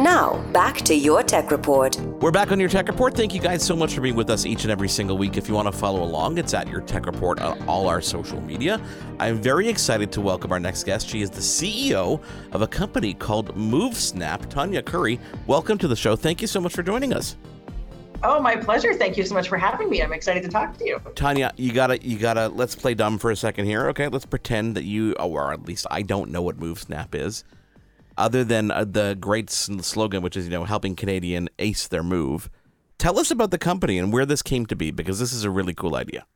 Now, back to your tech report. We're back on your tech report. Thank you guys so much for being with us each and every single week. If you want to follow along, it's at your tech report on all our social media. I'm very excited to welcome our next guest. She is the CEO of a company called MoveSnap. Tonya Currie, welcome to the show. Thank you so much for joining us. Oh, my pleasure. Thank you so much for having me. I'm excited to talk to you. Tonya, you gotta, you gotta. Let's play dumb for a second here, okay? Let's pretend that you, or at least I don't know what MoveSnap is other than uh, the great slogan, which is you know helping Canadian ace their move. Tell us about the company and where this came to be, because this is a really cool idea.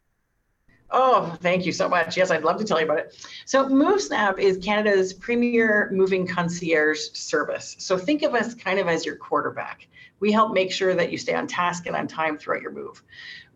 Oh, thank you so much. Yes, I'd love to tell you about it. So, MoveSnap is Canada's premier moving concierge service. So, think of us kind of as your quarterback. We help make sure that you stay on task and on time throughout your move.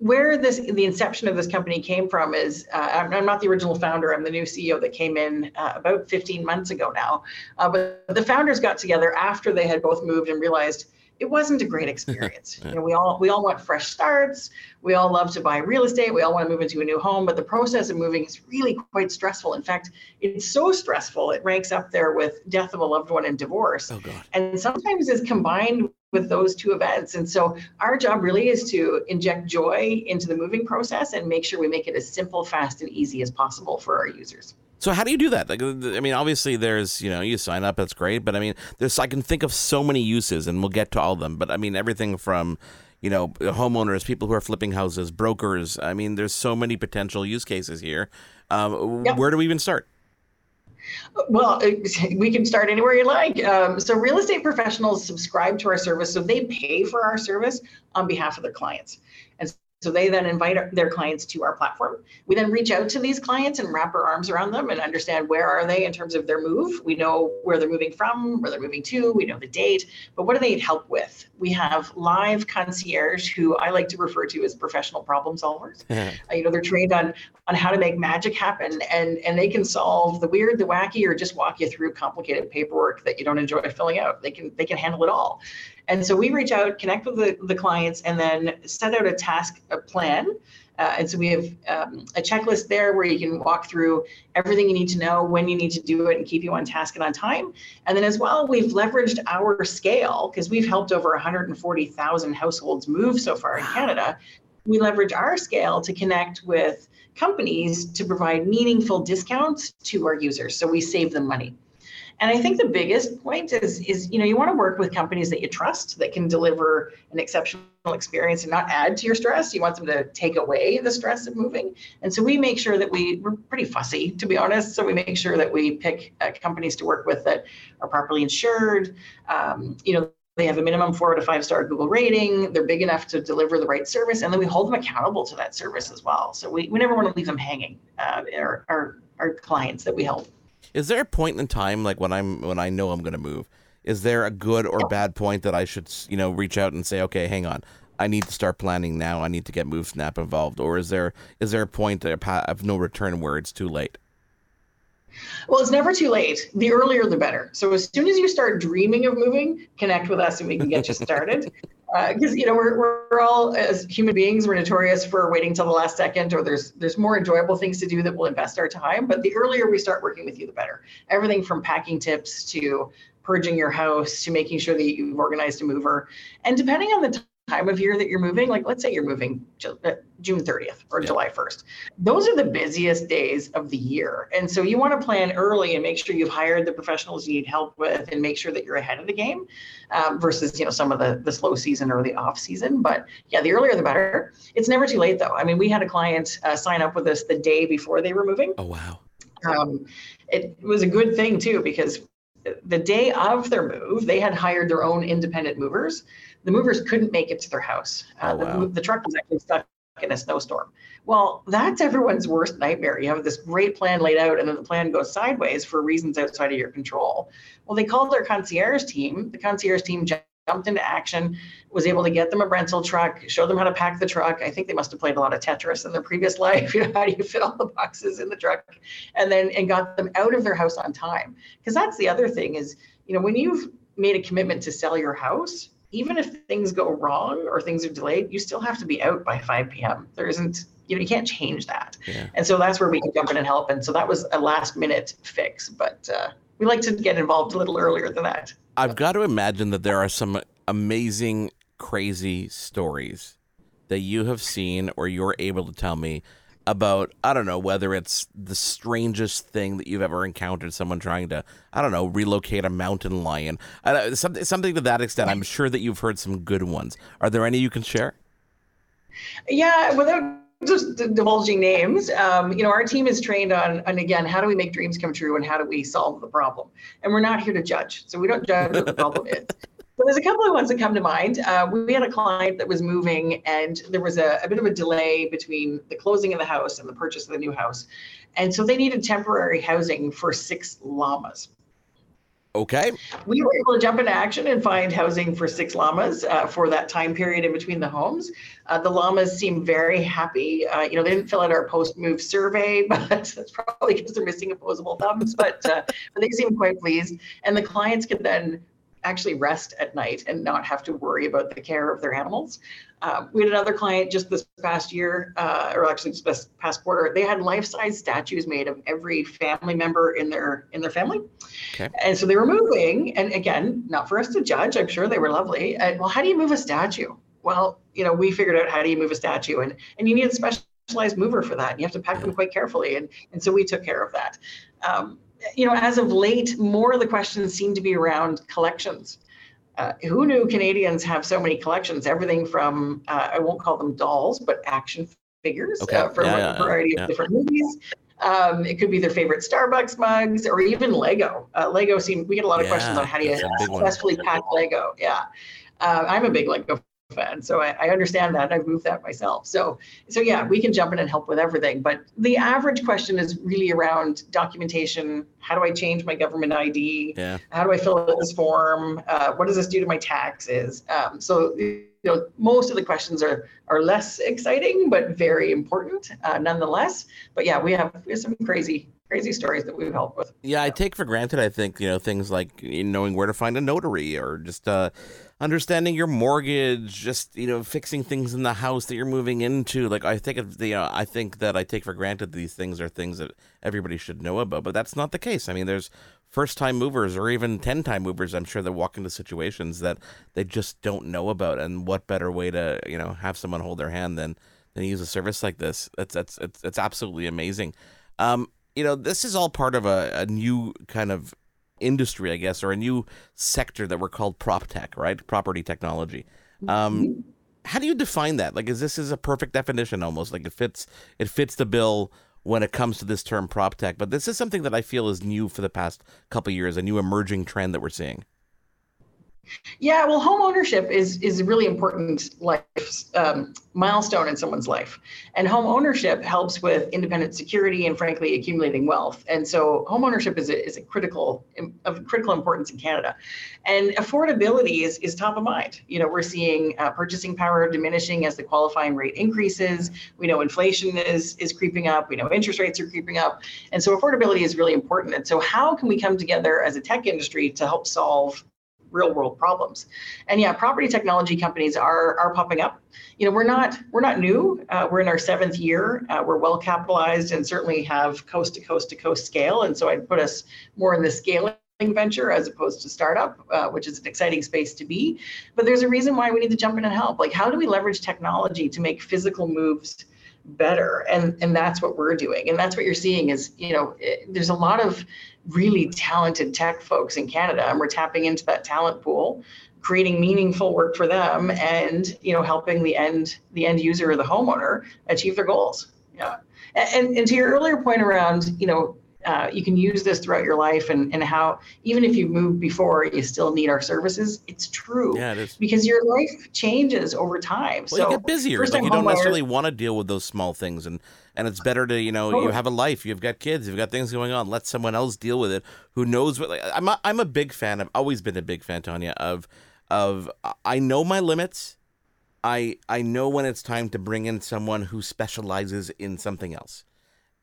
Where this the inception of this company came from is uh, I'm, I'm, not the original founder. I'm the new CEO that came in uh, about 15 months ago now. Uh, but the founders got together after they had both moved and realized it wasn't a great experience. you know, we all we all want fresh starts. We all love to buy real estate. We all want to move into a new home, but the process of moving is really quite stressful. In fact, it's so stressful it ranks up there with death of a loved one and divorce. Oh, God. And sometimes is combined with those two events. And so our job really is to inject joy into the moving process and make sure we make it as simple, fast, and easy as possible for our users. So how do you do that? Like, I mean, obviously there's, you know, you sign up, that's great, but I mean, there's I can think of so many uses, and we'll get to all of them. But I mean, everything from, you know, homeowners, people who are flipping houses, brokers. I mean, there's so many potential use cases here. Um, yep. Where do we even start? Well, we can start anywhere you like. Um, so, real estate professionals subscribe to our service, so they pay for our service on behalf of their clients. And so they then invite their clients to our platform. We then reach out to these clients and wrap our arms around them and understand where are they in terms of their move. We know where they're moving from, where they're moving to, we know the date, but what do they need help with? We have live concierge who I like to refer to as professional problem solvers. uh, you know, they're trained on on how to make magic happen and and they can solve the weird, the wacky, or just walk you through complicated paperwork that you don't enjoy filling out. They can they can handle it all. And so we reach out, connect with the, the clients, and then set out a task a plan. Uh, and so we have um, a checklist there where you can walk through everything you need to know, when you need to do it, and keep you on task and on time. And then as well, we've leveraged our scale because we've helped over 140,000 households move so far in Canada. We leverage our scale to connect with companies to provide meaningful discounts to our users. So we save them money. And I think the biggest point is, is you know, you want to work with companies that you trust that can deliver an exceptional experience and not add to your stress. You want them to take away the stress of moving. And so we make sure that we, we're pretty fussy, to be honest. So we make sure that we pick uh, companies to work with that are properly insured. Um, you know, they have a minimum four to five star Google rating. They're big enough to deliver the right service, and then we hold them accountable to that service as well. So we, we never want to leave them hanging. Uh, our, our our clients that we help. Is there a point in time like when I'm when I know I'm going to move? Is there a good or oh. bad point that I should you know reach out and say, okay, hang on, I need to start planning now. I need to get MoveSnap involved, or is there is there a point of no return where it's too late? Well, it's never too late. The earlier, the better. So as soon as you start dreaming of moving, connect with us and we can get you started. Because uh, you know we're, we're all as human beings we're notorious for waiting till the last second, or there's there's more enjoyable things to do that will invest our time. But the earlier we start working with you, the better. Everything from packing tips to purging your house to making sure that you've organized a mover, and depending on the time of year that you're moving, like let's say you're moving uh, June 30th or yeah. July 1st, those are the busiest days of the year. And so you want to plan early and make sure you've hired the professionals you need help with and make sure that you're ahead of the game um, versus, you know, some of the, the slow season or the off season. But yeah, the earlier the better. It's never too late though. I mean, we had a client uh, sign up with us the day before they were moving. Oh, wow. Um, it was a good thing too, because the day of their move, they had hired their own independent movers the movers couldn't make it to their house. Uh, oh, wow. the, the, truck was actually stuck in a snowstorm. Well, that's everyone's worst nightmare. You have this great plan laid out, and then the plan goes sideways for reasons outside of your control. Well, they called their concierge team. The concierge team jumped into action, was able to get them a rental truck, show them how to pack the truck. I think they must have played a lot of Tetris in their previous life. You know, how do you fit all the boxes in the truck? And then and got them out of their house on time. Because that's the other thing is, you know, when you've made a commitment to sell your house, even if things go wrong or things are delayed, you still have to be out by 5 p.m. There isn't you know you can't change that. Yeah. and so that's where we can jump in and help. And so that was a last minute fix but uh, we like to get involved a little earlier than that. I've got to imagine that there are some amazing crazy stories that you have seen or you're able to tell me about I don't know whether it's the strangest thing that you've ever encountered someone trying to I don't know relocate a mountain lion. Uh, something something to that extent. I'm sure that you've heard some good ones. Are there any you can share? Yeah without just divulging names, um, you know, our team is trained on, and again, how do we make dreams come true and how do we solve the problem? And we're not here to judge. So we don't judge what the problem is. But there's a couple of ones that come to mind. Uh, we had a client that was moving and there was a, a bit of a delay between the closing of the house and the purchase of the new house. And so they needed temporary housing for six llamas. Okay. We were able to jump into action and find housing for six llamas uh, for that time period in between the homes. Uh, the llamas seem very happy. Uh, you know, they didn't fill out our post-move survey, but that's probably because they're missing opposable thumbs. But uh, but they seem quite pleased, and the clients could then actually rest at night and not have to worry about the care of their animals. Uh, we had another client just this past year, uh, or actually this past quarter. They had life-size statues made of every family member in their in their family, okay. and so they were moving. And again, not for us to judge. I'm sure they were lovely. And, well, how do you move a statue? Well, you know, we figured out how do you move a statue, and and you need a specialized mover for that. You have to pack them quite carefully, and and so we took care of that. Um, you know, as of late, more of the questions seem to be around collections. Uh, who knew Canadians have so many collections? Everything from uh, I won't call them dolls, but action figures okay. uh, from yeah, a variety yeah, of different movies. Um, it could be their favorite Starbucks mugs, or even Lego. Uh, Lego seem we get a lot of questions on how do you successfully pack Lego. Yeah, uh, I'm a big Lego fan, so I, I, understand that. I've moved that myself. So, so yeah, we can jump in and help with everything. But the average question is really around documentation. How do I change my government ID? Yeah. How do I fill out this form? Uh, what does this do to my taxes? Um, so, you know, most of the questions are are less exciting, but very important uh, nonetheless. But yeah, we have we have some crazy crazy stories that we've helped with. Yeah, I take for granted. I think you know things like knowing where to find a notary or just. Uh, understanding your mortgage, just you know, fixing things in the house that you're moving into. Like I think of the, uh, I think that I take for granted these things are things that everybody should know about, but that's not the case. I mean, there's first time movers or even 10 time movers i'm sure that walk into situations that they just don't know about and what better way to you know have someone hold their hand than than use a service like this that's that's it's, it's absolutely amazing um you know this is all part of a, a new kind of industry, I guess, or a new sector that we're called prop tech, right? Property technology. Um, mm-hmm. how do you define that? Like, is this is a perfect definition almost? Like it fits it fits the bill when it comes to this term prop tech. But this is something that I feel is new for the past couple years, a new emerging trend that we're seeing. Yeah, well, home ownership is is a really important life um, milestone in someone's life, and home ownership helps with independent security and, frankly, accumulating wealth. And so, home ownership is a, is a critical of critical importance in Canada, and affordability is is top of mind. You know, we're seeing uh, purchasing power diminishing as the qualifying rate increases. We know inflation is is creeping up. We know interest rates are creeping up, and so affordability is really important. And so, how can we come together as a tech industry to help solve real world problems. And yeah, property technology companies are are popping up. You know, we're not we're not new. Uh, we're in our seventh year. Uh, we're well capitalized and certainly have coast to coast to coast scale. And so I'd put us more in the scaling venture as opposed to startup, uh, which is an exciting space to be. But there's a reason why we need to jump in and help. Like, how do we leverage technology to make physical moves? Better. And and that's what we're doing. And that's what you're seeing is you know it, there's a lot of really talented tech folks in Canada, and we're tapping into that talent pool, creating meaningful work for them, and you know helping the end the end user or the homeowner achieve their goals. Yeah, and and to your earlier point around you know uh, you can use this throughout your life and, and how even if you've moved before you still need our services it's true Yeah, it is. because your life changes over time Well, so you get busier. Like you don't necessarily want to deal with those small things, and and it's better to you know you have a life, you've got kids, you've got things going on. Let someone else deal with it who knows what. Like, I'm a, I'm a big fan. I've always been a big fan, Tonya. Of of I know my limits. I I know when it's time to bring in someone who specializes in something else,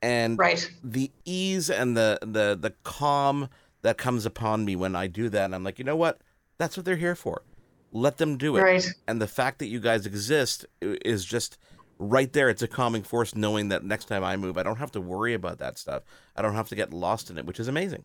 and right the ease and the the the calm that comes upon me when I do that, and I'm like, you know what? That's what they're here for. Let them do it. Right. And the fact that you guys exist is just right there. It's a calming force knowing that next time I move, I don't have to worry about that stuff. I don't have to get lost in it, which is amazing.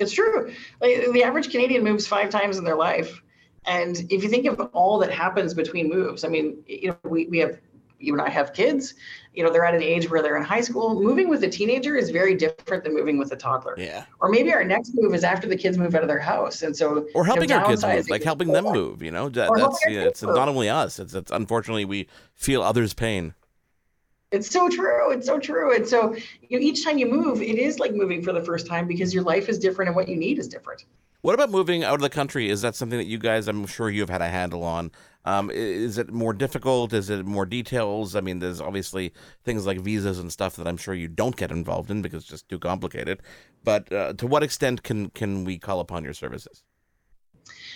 It's true. Like, the average Canadian moves five times in their life. And if you think of all that happens between moves, I mean, you know, we, we have, you and I have kids, you know, they're at an age where they're in high school. Moving with a teenager is very different than moving with a toddler. Yeah. Or maybe our next move is after the kids move out of their house. And so, Or helping you know, our kids move, like helping them move. You know, That- that's yeah, it's move. not only us. It's, it's unfortunately we feel others' pain. It's so true. It's so true. And so, you know, each time you move, it is like moving for the first time because your life is different and what you need is different. What about moving out of the country? Is that something that you guys, I'm sure you've had a handle on? Um, is it more difficult? Is it more details? I mean, there's obviously things like visas and stuff that I'm sure you don't get involved in because it's just too complicated. But uh, to what extent can can we call upon your services?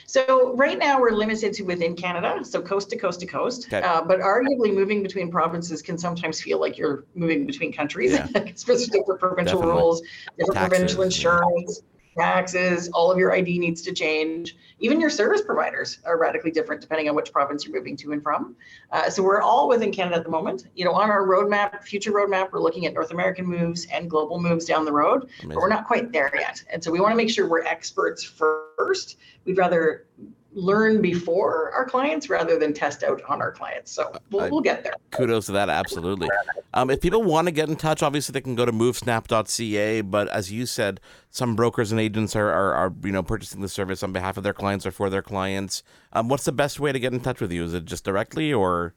So right now we're limited to within Canada, so coast to coast to coast. Okay. Uh, but arguably moving between provinces can sometimes feel like you're moving between countries, Yeah. especially different provincial Definitely. rules, different Taxes, provincial yeah. Taxes. All of your ID needs to change. Even your service providers are radically different depending on which province you're moving to and from. Uh, so we're all within Canada at the moment. You know, on our roadmap, future roadmap, we're looking at North American moves and global moves down the road but we're not quite there yet. And so we want to make sure we're experts first. We'd rather learn before our clients rather than test out on our clients. So we'll, we'll get there. Kudos to that, absolutely. Um, if people want to get in touch, obviously they can go to movesnap.ca. But as you said, some brokers and agents are, are, are you know purchasing the service on behalf of their clients or for their clients. Um, what's the best way to get in touch with you? Is it just directly or?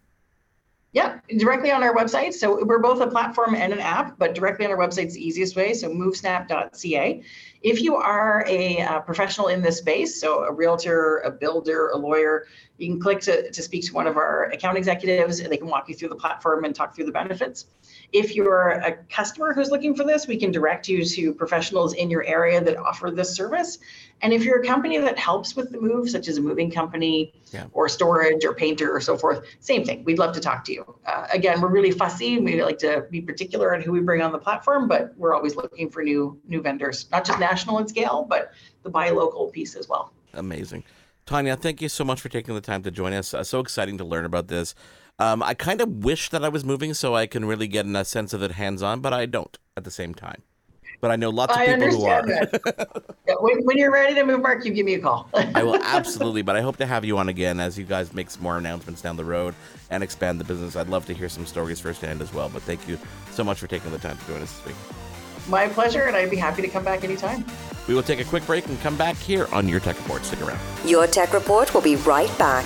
Yeah, directly on our website. So we're both a platform and an app, but directly on our website is the easiest way. So movesnap.ca. If you are a uh, professional in this space, so a realtor, a builder, a lawyer, you can click to, to speak to one of our account executives and they can walk you through the platform and talk through the benefits. If you're a customer who's looking for this, we can direct you to professionals in your area that offer this service. And if you're a company that helps with the move, such as a moving company Yeah. or storage or painter or so forth, same thing. We'd love to talk to you. Uh, again, we're really fussy. We like to be particular on who we bring on the platform, but we're always looking for new new vendors, not just national in scale, but the buy local piece as well. Amazing. Tonya, thank you so much for taking the time to join us. Uh, so exciting to learn about this. Um, I kind of wish that I was moving so I can really get in a sense of it hands on, but I don't at the same time. But I know lots of I people who are. that. Yeah, when, when you're ready to move, Mark, you give me a call. I will absolutely, but I hope to have you on again as you guys make some more announcements down the road and expand the business. I'd love to hear some stories firsthand as well. But thank you so much for taking the time to join us this week. My pleasure, and I'd be happy to come back anytime. We will take a quick break and come back here on Your Tech Report. Stick around. Your Tech Report will be right back.